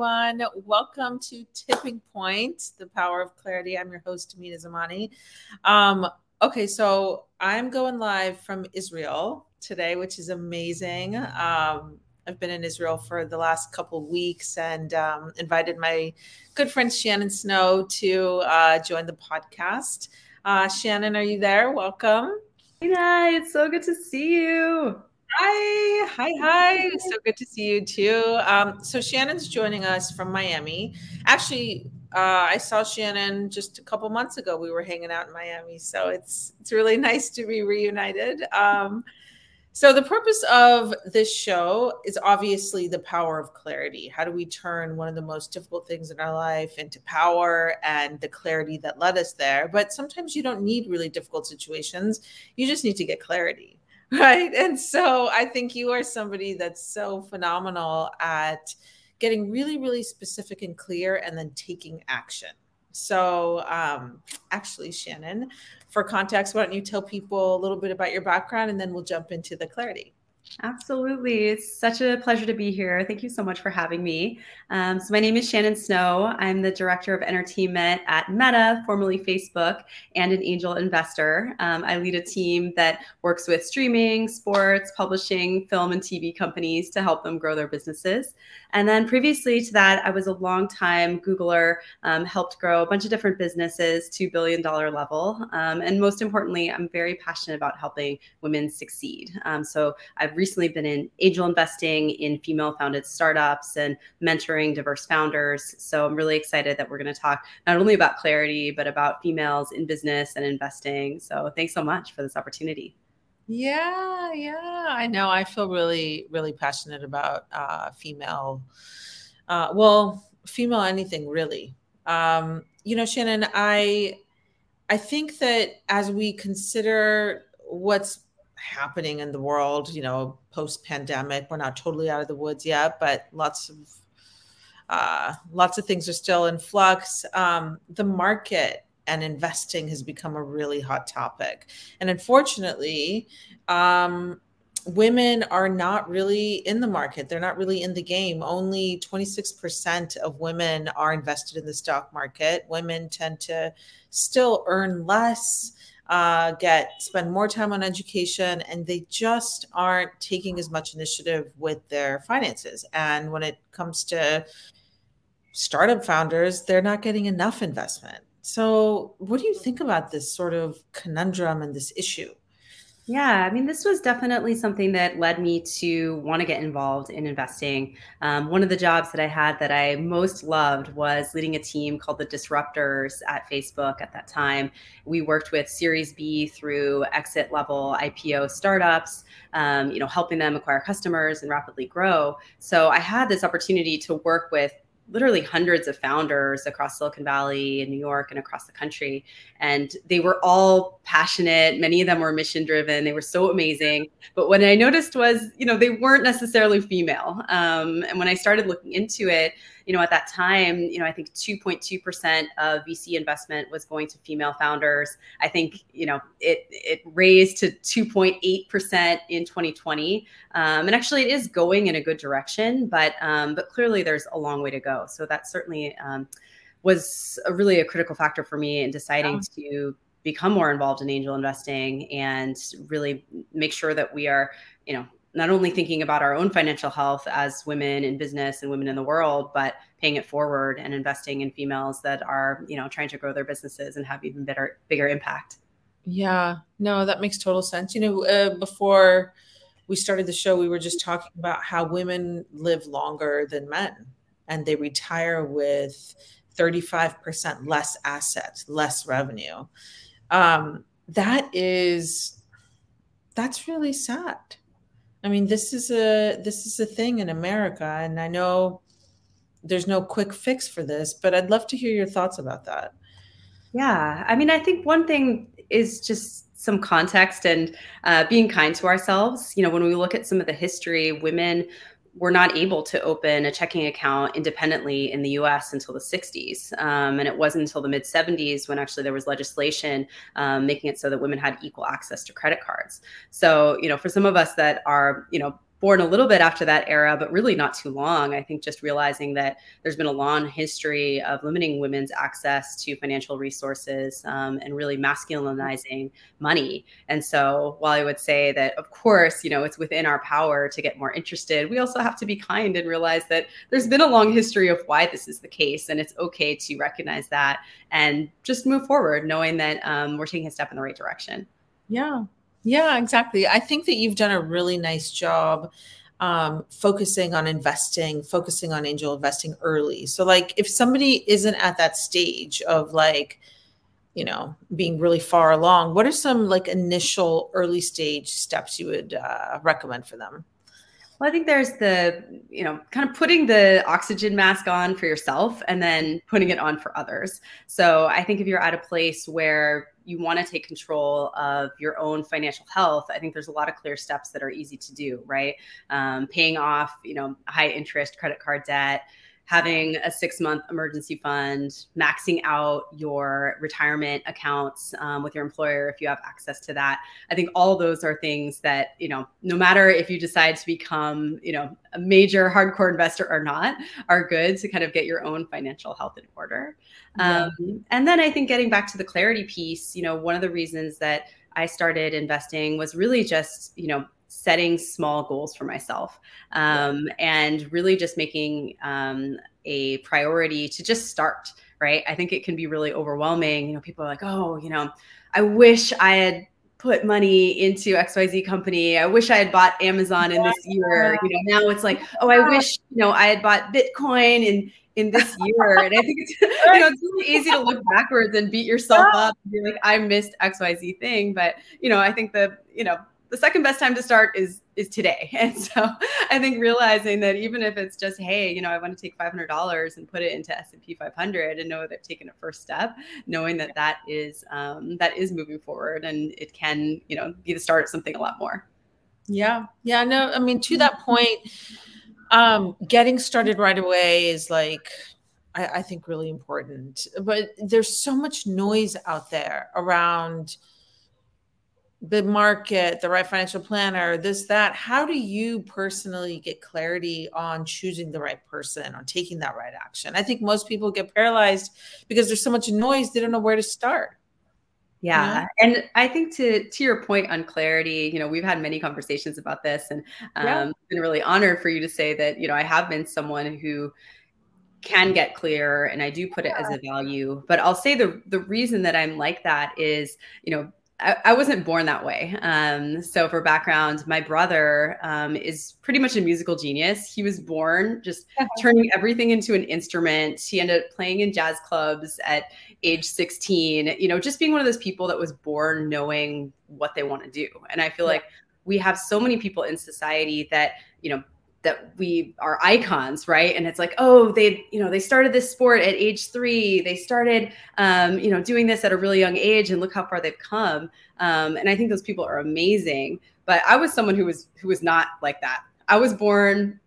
everyone. Welcome to Tipping Point, the power of clarity. I'm your host, Amina Zamani. Um, okay, so I'm going live from Israel today, which is amazing. Um, I've been in Israel for the last couple weeks and um, invited my good friend Shannon Snow to uh, join the podcast. Uh, Shannon, are you there? Welcome. Hey, it's so good to see you. Hi, hi, hi. So good to see you too. Um, so Shannon's joining us from Miami. Actually, uh, I saw Shannon just a couple months ago. We were hanging out in Miami, so it's it's really nice to be reunited. Um, so the purpose of this show is obviously the power of clarity. How do we turn one of the most difficult things in our life into power and the clarity that led us there? But sometimes you don't need really difficult situations. You just need to get clarity right and so i think you are somebody that's so phenomenal at getting really really specific and clear and then taking action. So um, actually shannon for context why don't you tell people a little bit about your background and then we'll jump into the clarity Absolutely. It's such a pleasure to be here. Thank you so much for having me. Um, so, my name is Shannon Snow. I'm the Director of Entertainment at Meta, formerly Facebook, and an angel investor. Um, I lead a team that works with streaming, sports, publishing, film, and TV companies to help them grow their businesses. And then previously to that, I was a long time Googler, um, helped grow a bunch of different businesses to billion dollar level. Um, and most importantly, I'm very passionate about helping women succeed. Um, so I've recently been in angel investing in female founded startups and mentoring diverse founders. So I'm really excited that we're going to talk not only about clarity, but about females in business and investing. So thanks so much for this opportunity. Yeah, yeah, I know. I feel really, really passionate about uh, female. Uh, well, female anything really. Um, you know, Shannon, I, I think that as we consider what's happening in the world, you know, post pandemic, we're not totally out of the woods yet, but lots of uh, lots of things are still in flux. Um, the market and investing has become a really hot topic. And unfortunately, um, women are not really in the market. They're not really in the game. Only 26% of women are invested in the stock market. Women tend to still earn less. Uh, get spend more time on education and they just aren't taking as much initiative with their finances and when it comes to startup founders they're not getting enough investment so, what do you think about this sort of conundrum and this issue? Yeah, I mean, this was definitely something that led me to want to get involved in investing. Um, one of the jobs that I had that I most loved was leading a team called the Disruptors at Facebook at that time. We worked with Series B through exit level IPO startups, um, you know, helping them acquire customers and rapidly grow. So I had this opportunity to work with literally hundreds of founders across Silicon Valley and New York and across the country. And they were all passionate. Many of them were mission driven. They were so amazing. But what I noticed was, you know, they weren't necessarily female. Um, and when I started looking into it, you know, at that time, you know, I think 2.2% of VC investment was going to female founders. I think, you know, it it raised to 2.8% in 2020. Um, and actually, it is going in a good direction, but um, but clearly there's a long way to go. So that certainly um, was a really a critical factor for me in deciding yeah. to become more involved in angel investing and really make sure that we are, you know, not only thinking about our own financial health as women in business and women in the world, but paying it forward and investing in females that are, you know, trying to grow their businesses and have even better, bigger impact. Yeah, no, that makes total sense. You know, uh, before we started the show, we were just talking about how women live longer than men and they retire with 35% less assets, less revenue. Um, that is, that's really sad I mean, this is a this is a thing in America, and I know there's no quick fix for this, but I'd love to hear your thoughts about that. Yeah, I mean, I think one thing is just some context and uh, being kind to ourselves. You know, when we look at some of the history, women were not able to open a checking account independently in the US until the 60s. Um, and it wasn't until the mid 70s when actually there was legislation um, making it so that women had equal access to credit cards. So, you know, for some of us that are, you know, born a little bit after that era, but really not too long. I think just realizing that there's been a long history of limiting women's access to financial resources um, and really masculinizing money. And so, while I would say that, of course, you know, it's within our power to get more interested, we also have to be kind and realize that there's been a long history of why this is the case. And it's okay to recognize that and just move forward, knowing that um, we're taking a step in the right direction. Yeah, yeah, exactly. I think that you've done a really nice job um, focusing on investing, focusing on angel investing early. So, like, if somebody isn't at that stage of like, you know, being really far along, what are some like initial early stage steps you would uh, recommend for them? Well, I think there's the, you know, kind of putting the oxygen mask on for yourself and then putting it on for others. So I think if you're at a place where you want to take control of your own financial health, I think there's a lot of clear steps that are easy to do, right? Um, paying off, you know, high interest credit card debt, having a six month emergency fund, maxing out your retirement accounts um, with your employer if you have access to that. I think all those are things that, you know, no matter if you decide to become, you know, a major hardcore investor or not, are good to kind of get your own financial health in order. Yeah. Um, and then I think getting back to the clarity piece, you know, one of the reasons that I started investing was really just, you know, setting small goals for myself um, and really just making um, a priority to just start right? I think it can be really overwhelming. You know people are like oh you know i wish i had put money into xyz company. I wish i had bought amazon in this year. You know now it's like oh i wish you know i had bought bitcoin in in this year. And i think it's you know it's really easy to look backwards and beat yourself up and be like i missed xyz thing. But you know i think the you know the second best time to start is is today. And so I think realizing that even if it's just, hey, you know, I want to take $500 and put it into S&P 500 and know that I've taken a first step, knowing that that is um, that is moving forward and it can, you know, be the start of something a lot more. Yeah. Yeah. No, I mean, to that point, um, getting started right away is like, I, I think really important, but there's so much noise out there around – the market, the right financial planner, this, that. How do you personally get clarity on choosing the right person, on taking that right action? I think most people get paralyzed because there's so much noise, they don't know where to start. Yeah. And I think to to your point on clarity, you know, we've had many conversations about this and um yeah. been really honored for you to say that, you know, I have been someone who can get clear and I do put it as a value. But I'll say the the reason that I'm like that is, you know, I, I wasn't born that way. Um, so, for background, my brother um, is pretty much a musical genius. He was born just turning everything into an instrument. He ended up playing in jazz clubs at age 16, you know, just being one of those people that was born knowing what they want to do. And I feel yeah. like we have so many people in society that, you know, that we are icons right? And it's like oh they you know they started this sport at age three. They started um, you know doing this at a really young age and look how far they've come. Um, and i think those people are amazing. But i was someone who was who was not like that. I was born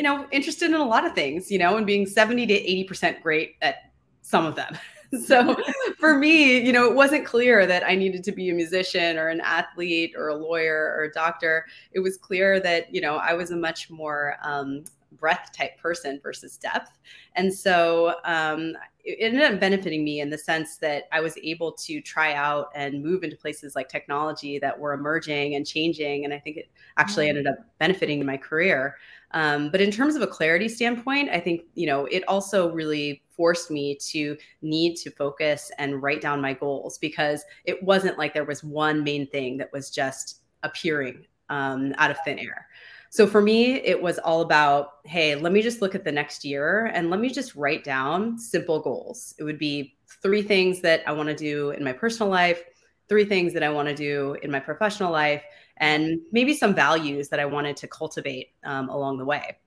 you know interested in a lot of things you know and being 70 to 80 percent great at some of them so for me, you know, it wasn't clear that I needed to be a musician or an athlete or a lawyer or a doctor. It was clear that, you know, I was a much more um, breadth type person versus depth. And so um, it ended up benefiting me in the sense that I was able to try out and move into places like technology that were emerging and changing. And I think it actually mm-hmm. ended up benefiting my career. Um, but in terms of a clarity standpoint, I think, you know, it also really forced me to need to focus and write down my goals because it wasn't like there was one main thing that was just appearing um, out of thin air. So for me, it was all about, hey, let me just look at the next year and let me just write down simple goals. It would be three things that I want to do in my personal life, three things that I want to do in my professional life, and maybe some values that I wanted to cultivate um, along the way.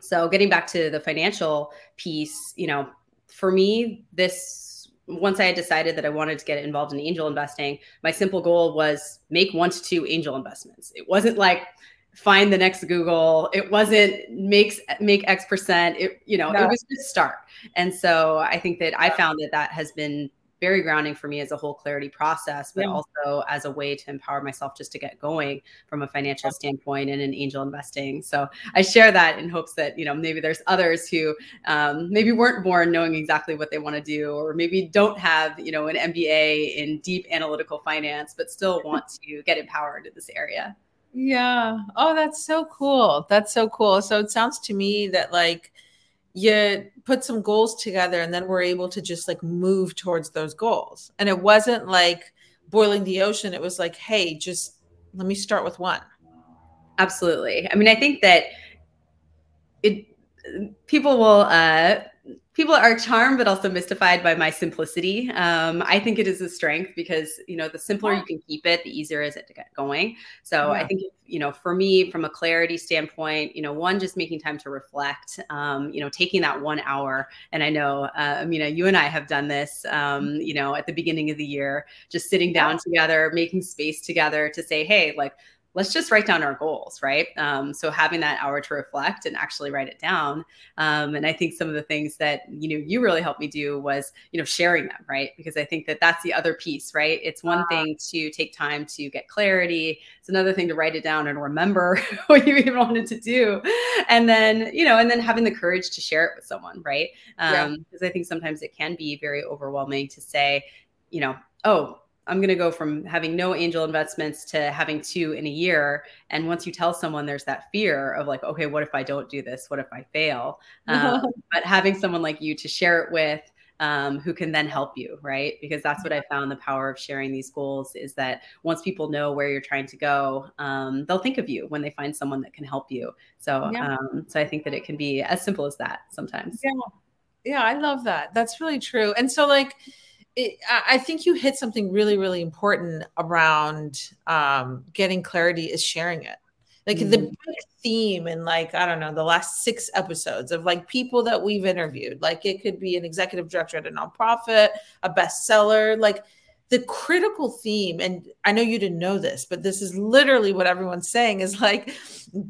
So getting back to the financial piece, you know, for me, this once I had decided that I wanted to get involved in angel investing, my simple goal was make one to two angel investments. It wasn't like find the next Google. It wasn't makes make X percent. It you know no. it was just start. And so I think that I found that that has been very grounding for me as a whole clarity process, but yeah. also as a way to empower myself just to get going from a financial standpoint and in angel investing. So I share that in hopes that, you know, maybe there's others who um, maybe weren't born knowing exactly what they want to do, or maybe don't have, you know, an MBA in deep analytical finance, but still want to get empowered in this area. Yeah. Oh, that's so cool. That's so cool. So it sounds to me that like, you put some goals together and then we're able to just like move towards those goals. And it wasn't like boiling the ocean. It was like, hey, just let me start with one. Absolutely. I mean, I think that it people will uh people are charmed but also mystified by my simplicity um, i think it is a strength because you know the simpler you can keep it the easier is it to get going so yeah. i think you know for me from a clarity standpoint you know one just making time to reflect um, you know taking that one hour and i know uh, amina you and i have done this um, mm-hmm. you know at the beginning of the year just sitting down yeah. together making space together to say hey like let's just write down our goals, right? Um, so having that hour to reflect and actually write it down. Um, and I think some of the things that you know you really helped me do was you know sharing them, right? Because I think that that's the other piece, right? It's one uh, thing to take time to get clarity. It's another thing to write it down and remember what you even wanted to do, and then you know, and then having the courage to share it with someone, right? Because um, yeah. I think sometimes it can be very overwhelming to say, you know, oh I'm going to go from having no angel investments to having two in a year. And once you tell someone there's that fear of like, okay, what if I don't do this? What if I fail? Um, but having someone like you to share it with, um, who can then help you, right? Because that's what I found the power of sharing these goals is that once people know where you're trying to go, um, they'll think of you when they find someone that can help you. So, yeah. um, so I think that it can be as simple as that sometimes. Yeah, yeah, I love that. That's really true. And so, like, it, I think you hit something really, really important around um, getting clarity is sharing it. Like mm-hmm. the big theme in like, I don't know, the last six episodes of like people that we've interviewed, like it could be an executive director at a nonprofit, a bestseller, like the critical theme, and I know you didn't know this, but this is literally what everyone's saying is like,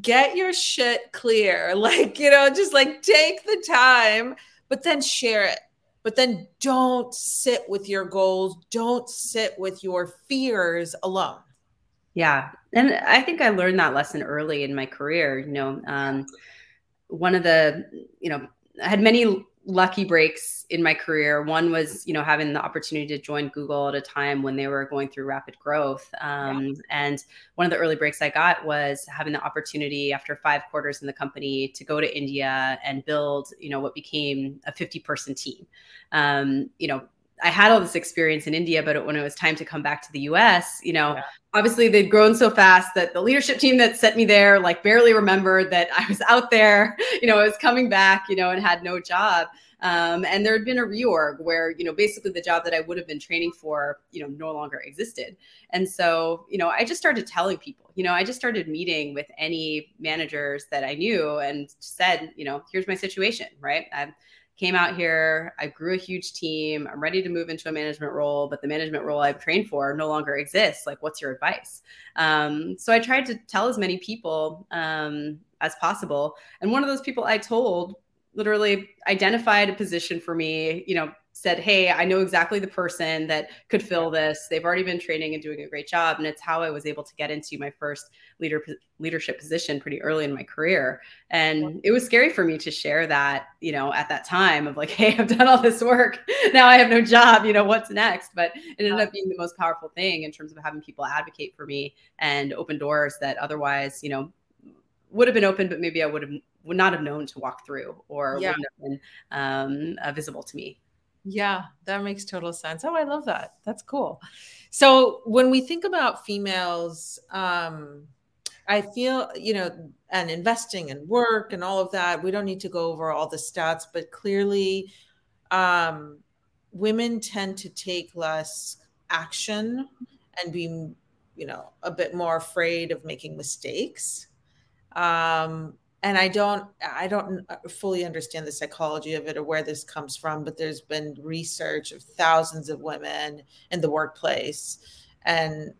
get your shit clear. Like, you know, just like take the time, but then share it but then don't sit with your goals. Don't sit with your fears alone. Yeah. And i think i learned that lesson early in my career you know um, one of the you know i had many lucky breaks in my career. One was, you know, having the opportunity to join Google at a time when they were going through rapid growth. Um, yeah. And one of the early breaks I got was having the opportunity after five quarters in the company to go to India and build, you know, what became a 50 person team. Um, you know, I had all this experience in India, but when it was time to come back to the US, you know, yeah. obviously they'd grown so fast that the leadership team that sent me there like barely remembered that I was out there, you know, I was coming back, you know, and had no job. Um, and there had been a reorg where, you know, basically the job that I would have been training for, you know, no longer existed. And so, you know, I just started telling people, you know, I just started meeting with any managers that I knew and said, you know, here's my situation, right? I'm, came out here, I grew a huge team. I'm ready to move into a management role, but the management role I've trained for no longer exists. Like, what's your advice? Um, so I tried to tell as many people um, as possible. And one of those people I told literally identified a position for me, you know, said, Hey, I know exactly the person that could fill this. They've already been training and doing a great job. And it's how I was able to get into my first leader leadership position pretty early in my career. And it was scary for me to share that, you know, at that time of like, Hey, I've done all this work. Now I have no job, you know, what's next? But it ended up being the most powerful thing in terms of having people advocate for me and open doors that otherwise, you know, would have been open, but maybe I would have would not have known to walk through or yeah. wouldn't have been um, uh, visible to me. Yeah, that makes total sense. Oh, I love that. That's cool. So when we think about females, um, I feel, you know, and investing and work and all of that, we don't need to go over all the stats, but clearly um, women tend to take less action and be, you know, a bit more afraid of making mistakes. Um, and I don't I don't uh, fully understand the psychology of it or where this comes from, but there's been research of thousands of women in the workplace and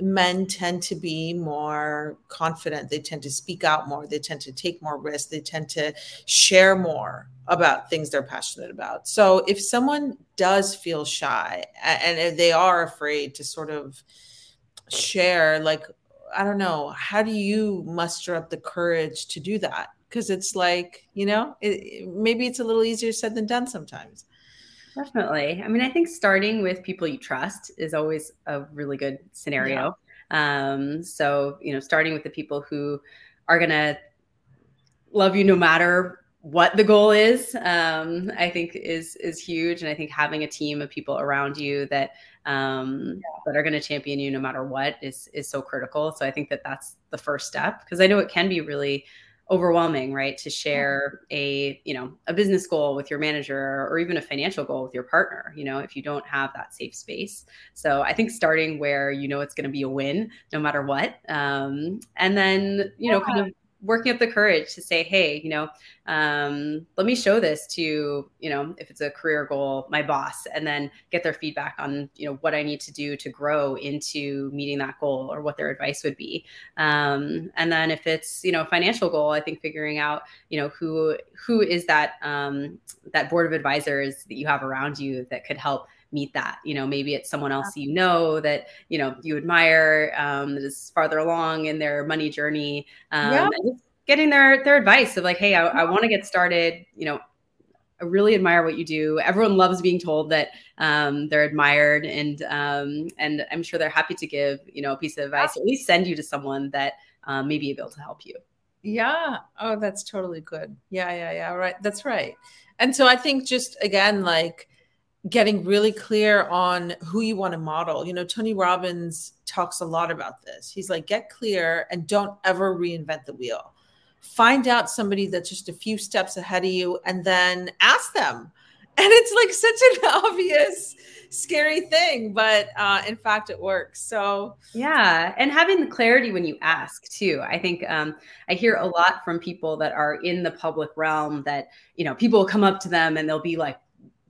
men tend to be more confident. They tend to speak out more. They tend to take more risks. They tend to share more about things they're passionate about. So if someone does feel shy and they are afraid to sort of share like i don't know how do you muster up the courage to do that because it's like you know it, maybe it's a little easier said than done sometimes Definitely. I mean, I think starting with people you trust is always a really good scenario. Yeah. Um, so, you know, starting with the people who are going to love you no matter what the goal is, um, I think is is huge. And I think having a team of people around you that um, yeah. that are going to champion you no matter what is is so critical. So I think that that's the first step because I know it can be really overwhelming right to share a you know a business goal with your manager or even a financial goal with your partner you know if you don't have that safe space so i think starting where you know it's going to be a win no matter what um, and then you know kind of working up the courage to say, hey, you know, um, let me show this to, you know, if it's a career goal, my boss, and then get their feedback on, you know, what I need to do to grow into meeting that goal or what their advice would be. Um, and then if it's, you know, financial goal, I think figuring out, you know, who who is that um, that board of advisors that you have around you that could help meet that you know maybe it's someone else you know that you know you admire um, that is farther along in their money journey um, yeah. getting their their advice of like hey i, I want to get started you know I really admire what you do. Everyone loves being told that um, they're admired, and um, and I'm sure they're happy to give you know a piece of advice, at least send you to someone that um, may be able to help you. Yeah. Oh, that's totally good. Yeah, yeah, yeah. Right. That's right. And so I think just again, like getting really clear on who you want to model. You know, Tony Robbins talks a lot about this. He's like, get clear and don't ever reinvent the wheel. Find out somebody that's just a few steps ahead of you and then ask them. And it's like such an obvious, scary thing, but uh, in fact, it works. So, yeah. And having the clarity when you ask, too. I think um, I hear a lot from people that are in the public realm that, you know, people will come up to them and they'll be like,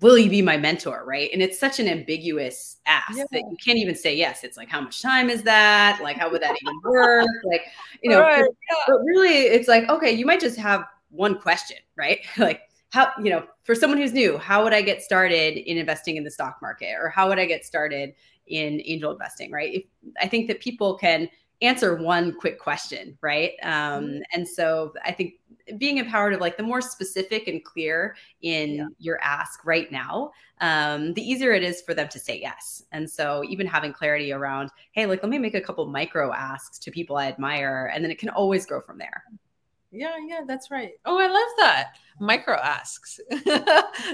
will you be my mentor right and it's such an ambiguous ask yeah. that you can't even say yes it's like how much time is that like how would that even work like you know right. yeah. but really it's like okay you might just have one question right like how you know for someone who's new how would i get started in investing in the stock market or how would i get started in angel investing right if, i think that people can answer one quick question right um, mm-hmm. and so i think being empowered of like the more specific and clear in yeah. your ask right now um, the easier it is for them to say yes. And so even having clarity around hey like let me make a couple micro asks to people i admire and then it can always grow from there. Yeah yeah that's right. Oh i love that. Micro asks.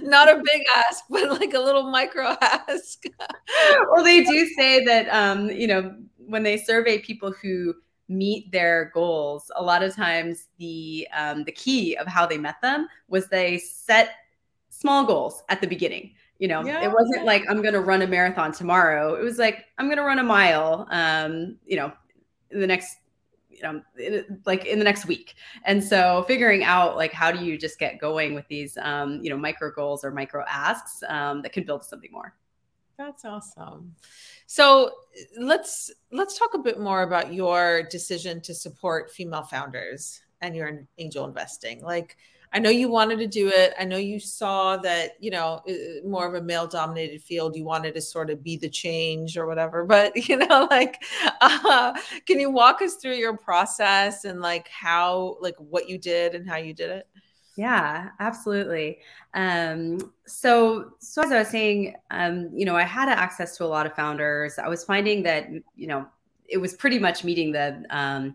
Not a big ask but like a little micro ask. Well they do say that um you know when they survey people who meet their goals, a lot of times the um, the key of how they met them was they set small goals at the beginning. You know, yeah. it wasn't like I'm going to run a marathon tomorrow. It was like I'm going to run a mile. Um, you know, in the next you know like in the next week and so figuring out like how do you just get going with these um, you know micro goals or micro asks um, that can build something more that's awesome so let's let's talk a bit more about your decision to support female founders and your angel investing. Like I know you wanted to do it. I know you saw that, you know, more of a male dominated field. You wanted to sort of be the change or whatever. But, you know, like, uh, can you walk us through your process and like how, like what you did and how you did it? Yeah, absolutely. Um, so, so as I was saying, um, you know, I had access to a lot of founders. I was finding that, you know, it was pretty much meeting the um,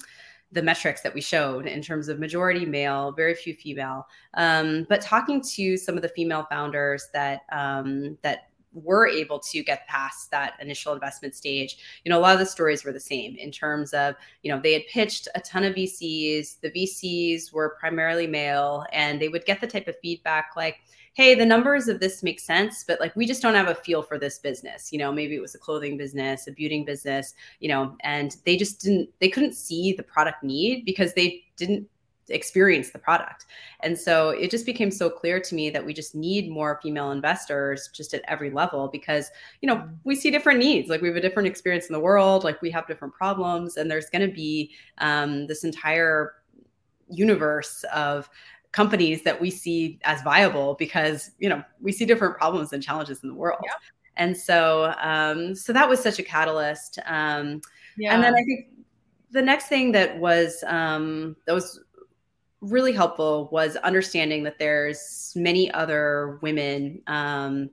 the metrics that we showed in terms of majority male, very few female. Um, but talking to some of the female founders that um, that were able to get past that initial investment stage you know a lot of the stories were the same in terms of you know they had pitched a ton of vcs the vcs were primarily male and they would get the type of feedback like hey the numbers of this make sense but like we just don't have a feel for this business. You know maybe it was a clothing business a beauty business you know and they just didn't they couldn't see the product need because they didn't experience the product. And so it just became so clear to me that we just need more female investors just at every level because, you know, we see different needs. Like we have a different experience in the world, like we have different problems, and there's going to be um, this entire universe of companies that we see as viable because you know we see different problems and challenges in the world yeah. and so um, so that was such a catalyst um, yeah. and then i think the next thing that was um, that was really helpful was understanding that there's many other women um,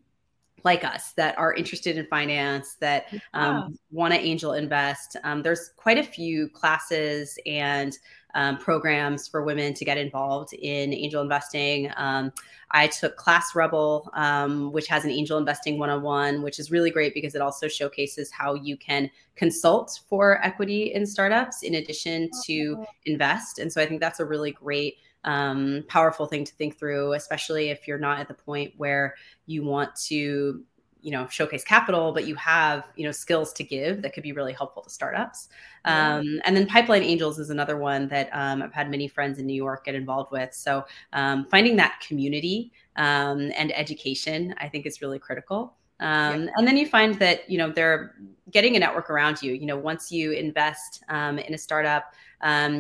like us that are interested in finance that um, want to angel invest. Um, there's quite a few classes and um, programs for women to get involved in angel investing. Um, I took Class Rebel, um, which has an angel investing 101, which is really great because it also showcases how you can consult for equity in startups in addition to oh. invest. And so I think that's a really great um, powerful thing to think through, especially if you're not at the point where you want to you know showcase capital but you have you know skills to give that could be really helpful to startups. Um, and then pipeline angels is another one that um, i've had many friends in new york get involved with. So um, finding that community um, and education i think is really critical. Um, and then you find that you know they're getting a network around you. You know once you invest um, in a startup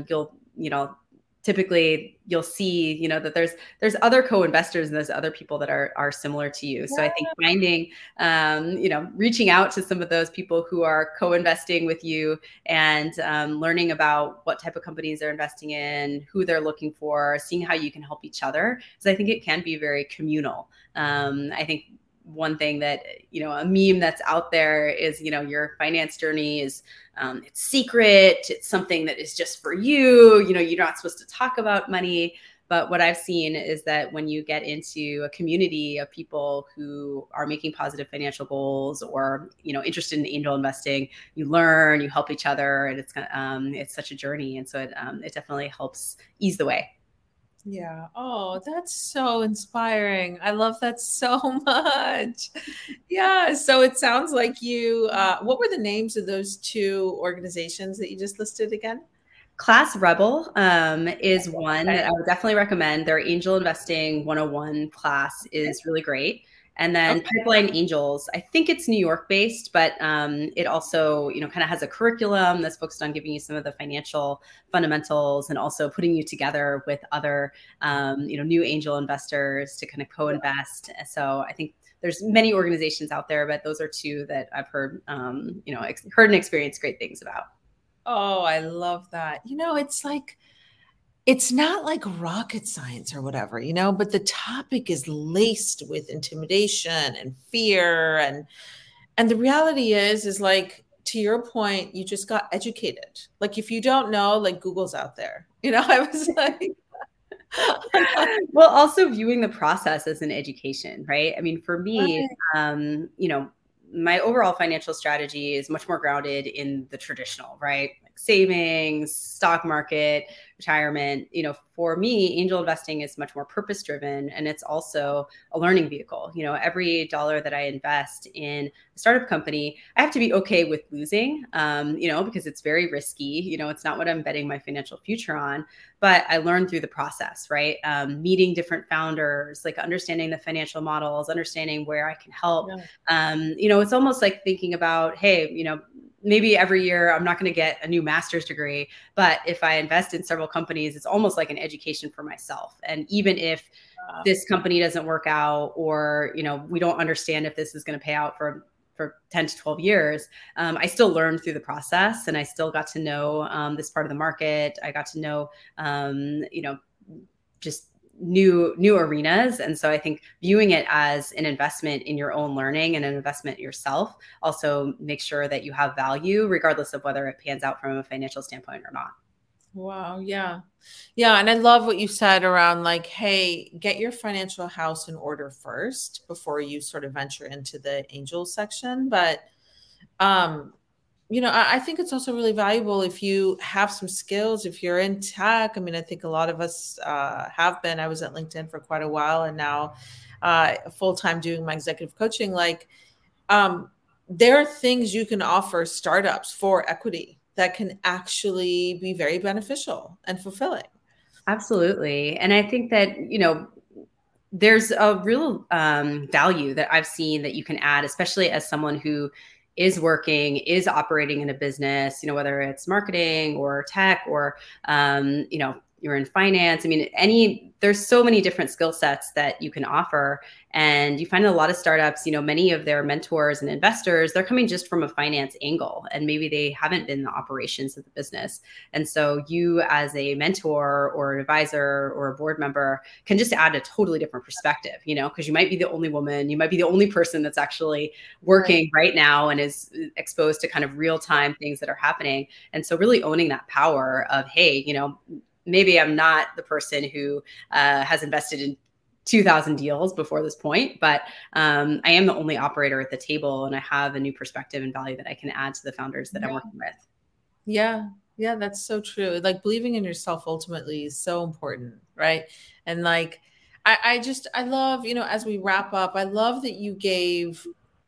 you'll you know typically you'll see you know that there's there's other co-investors and there's other people that are are similar to you. So i think finding um, you know reaching out to some of those people who are co-investing with you and um, learning about what type of companies they're investing in who they're looking for seeing how you can help each other because i think it can be very communal. Um, i think one thing that you know a meme that's out there is you know your finance journey is um, it's secret it's something that is just for you you know you're not supposed to talk about money. But what i've seen is that when you get into a community of people who are making positive financial goals or you know interested in angel investing you learn you help each other and it's um, it's such a journey. And so it, um, it definitely helps ease the way yeah. Oh, that's so inspiring. I love that so much. Yeah. So it sounds like you, uh, what were the names of those two organizations that you just listed again? Class Rebel um, is one that I would definitely recommend. Their Angel Investing 101 class is really great. And then okay. Pipeline Angels, I think it's New York based, but um, it also, you know, kind of has a curriculum that's focused on giving you some of the financial fundamentals and also putting you together with other, um, you know, new angel investors to kind of co-invest. So I think there's many organizations out there, but those are two that I've heard, um, you know, ex- heard and experienced great things about. Oh, I love that. You know, it's like it's not like rocket science or whatever, you know, but the topic is laced with intimidation and fear and and the reality is is like to your point, you just got educated. Like if you don't know, like Google's out there. You know, I was like well, also viewing the process as an education, right? I mean, for me, um, you know, my overall financial strategy is much more grounded in the traditional, right? Savings, stock market, retirement. You know, for me, angel investing is much more purpose driven and it's also a learning vehicle. You know, every dollar that I invest in a startup company, I have to be okay with losing, um, you know, because it's very risky. You know, it's not what I'm betting my financial future on, but I learned through the process, right? Um, meeting different founders, like understanding the financial models, understanding where I can help. Yeah. Um, you know, it's almost like thinking about, hey, you know, maybe every year I'm not going to get a new master's degree, but if I invest in several companies, it's almost like an education for myself. And even if this company doesn't work out, or you know, we don't understand if this is going to pay out for for 10 to 12 years, um, I still learned through the process, and I still got to know um, this part of the market. I got to know, um, you know, just new new arenas. And so i think viewing it as an investment in your own learning and an investment yourself also makes sure that you have value regardless of whether it pans out from a financial standpoint or not. Wow. Yeah. Yeah. And i love what you said around like hey get your financial house in order first before you sort of venture into the angel section. But um you know, I, I, think it's also really valuable if you have some skills, if you're in tech. I mean, I think a lot of us uh, have been. I was at LinkedIn for quite a while and now uh, full time doing my executive coaching. Like, um, there are things you can offer startups for equity that can actually be very beneficial and fulfilling. Absolutely. And I think that, you know, there's a real um, value that I've seen that you can add, especially as someone who is working, is operating in a business, you know, whether it's marketing or tech or, um, you know, you're in finance. I mean, any there's so many different skill sets that you can offer and you find a lot of startups, you know, many of their mentors and investors, they're coming just from a finance angle and maybe they haven't been the operations of the business. And so you as a mentor or an advisor or a board member can just add a totally different perspective, you know, because you might be the only woman, you might be the only person that's actually working right, now and is exposed to kind of real-time things that are happening. And so really owning that power of, hey, you know, maybe I'm not the person who uh, has invested in 2000 deals before this point, but um, I am the only operator at the table and I have a new perspective and value that I can add to the founders that yeah. I'm working with. Yeah. Yeah, that's so true. Like believing in yourself ultimately is so important, right? And like, I, I just, I love, you know, as we wrap up, I love that you gave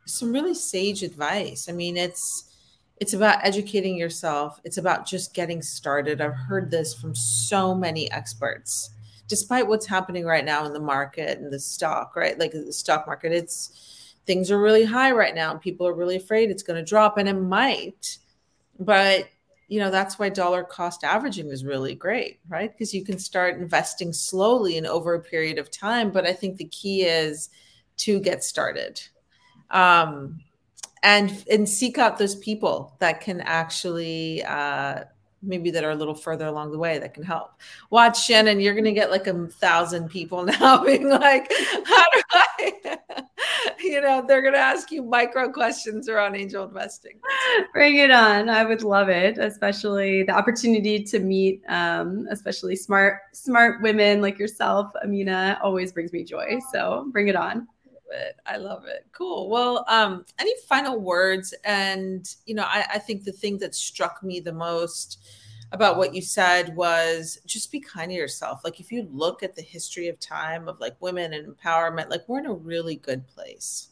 some really sage advice. I mean, it's, it's about educating yourself it's about just getting started i've heard this from so many experts despite what's happening right now in the market and the stock right? Like the stock market it's things are really high right now and people are really afraid it's going to drop and it might. But you know that's why dollar cost averaging is really great right? Because you can start investing slowly and over a period of time but i think the key is to get started. Um and and seek out those people that can actually uh, maybe that are a little further along the way that can help. Watch Shannon, you're gonna get like a thousand people now being like, how do I you know, they're gonna ask you micro questions around angel investing. Bring it on. I would love it, especially the opportunity to meet um, especially smart, smart women like yourself, Amina, always brings me joy. So bring it on it. I love it. Cool. Well, um, any final words? And you know, I, I think the thing that struck me the most about what you said was just be kind to yourself. Like if you look at the history of time of like women and empowerment, like we're in a really good place.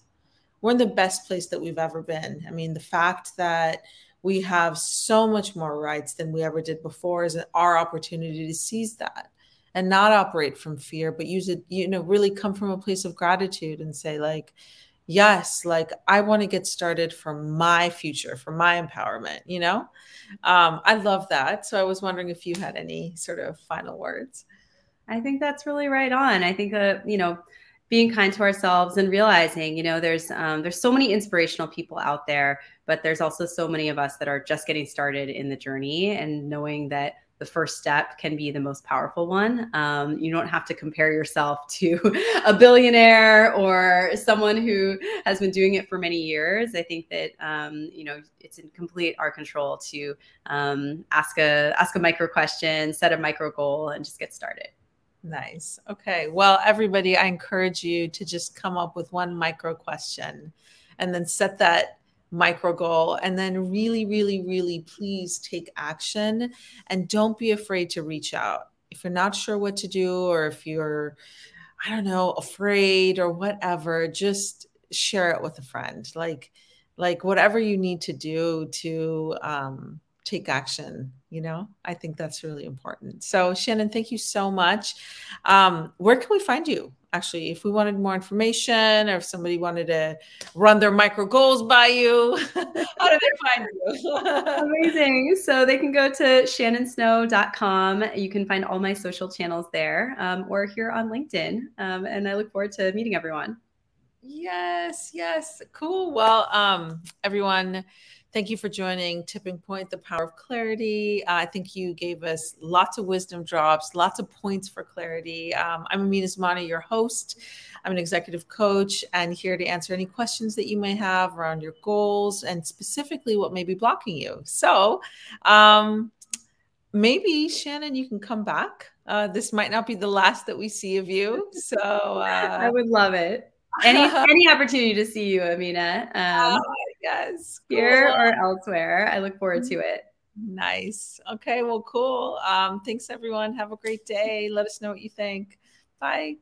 We're in the best place that we've ever been. I mean, the fact that we have so much more rights than we ever did before is our opportunity to seize that and not operate from fear but use it you know really come from a place of gratitude and say like yes like i want to get started for my future for my empowerment you know? Um, i love that. So i was wondering if you had any sort of final words. I think that's really right on. I think that you know being kind to ourselves and realizing you know there's um, there's so many inspirational people out there but there's also so many of us that are just getting started in the journey and knowing that the first step can be the most powerful one. Um, you don't have to compare yourself to a billionaire or someone who has been doing it for many years. I think that um, you know it's in complete our control to um, ask a ask a micro question, set a micro goal, and just get started. Nice. Okay. Well, everybody, I encourage you to just come up with one micro question and then set that micro goal and then really really really please take action and don't be afraid to reach out. If you're not sure what to do or if you're i don't know afraid or whatever just share it with a friend. Like like whatever you need to do to um, take action you know i think that's really important. So shannon thank you so much. Um, where can we find you actually? If we wanted more information or if somebody wanted to run their micro goals by you how do they find you? Amazing. So they can go to shannonsnow.com you can find all my social channels there um, or here on linkedin. Um, and i look forward to meeting everyone. Yes yes. Cool. Well um, everyone Thank you for joining Tipping Point, the power of clarity. Uh, I think you gave us lots of wisdom drops, lots of points for clarity. Um, I'm Amina Zamani, your host. I'm an executive coach and here to answer any questions that you may have around your goals and specifically what may be blocking you. So, um, maybe Shannon, you can come back. Uh, this might not be the last that we see of you. So, uh, I would love it any any opportunity to see you, Amina. Um, yes, cool. here or elsewhere. I look forward to it. Nice. Okay. Well, cool. Um, thanks, everyone. Have a great day. Let us know what you think. Bye.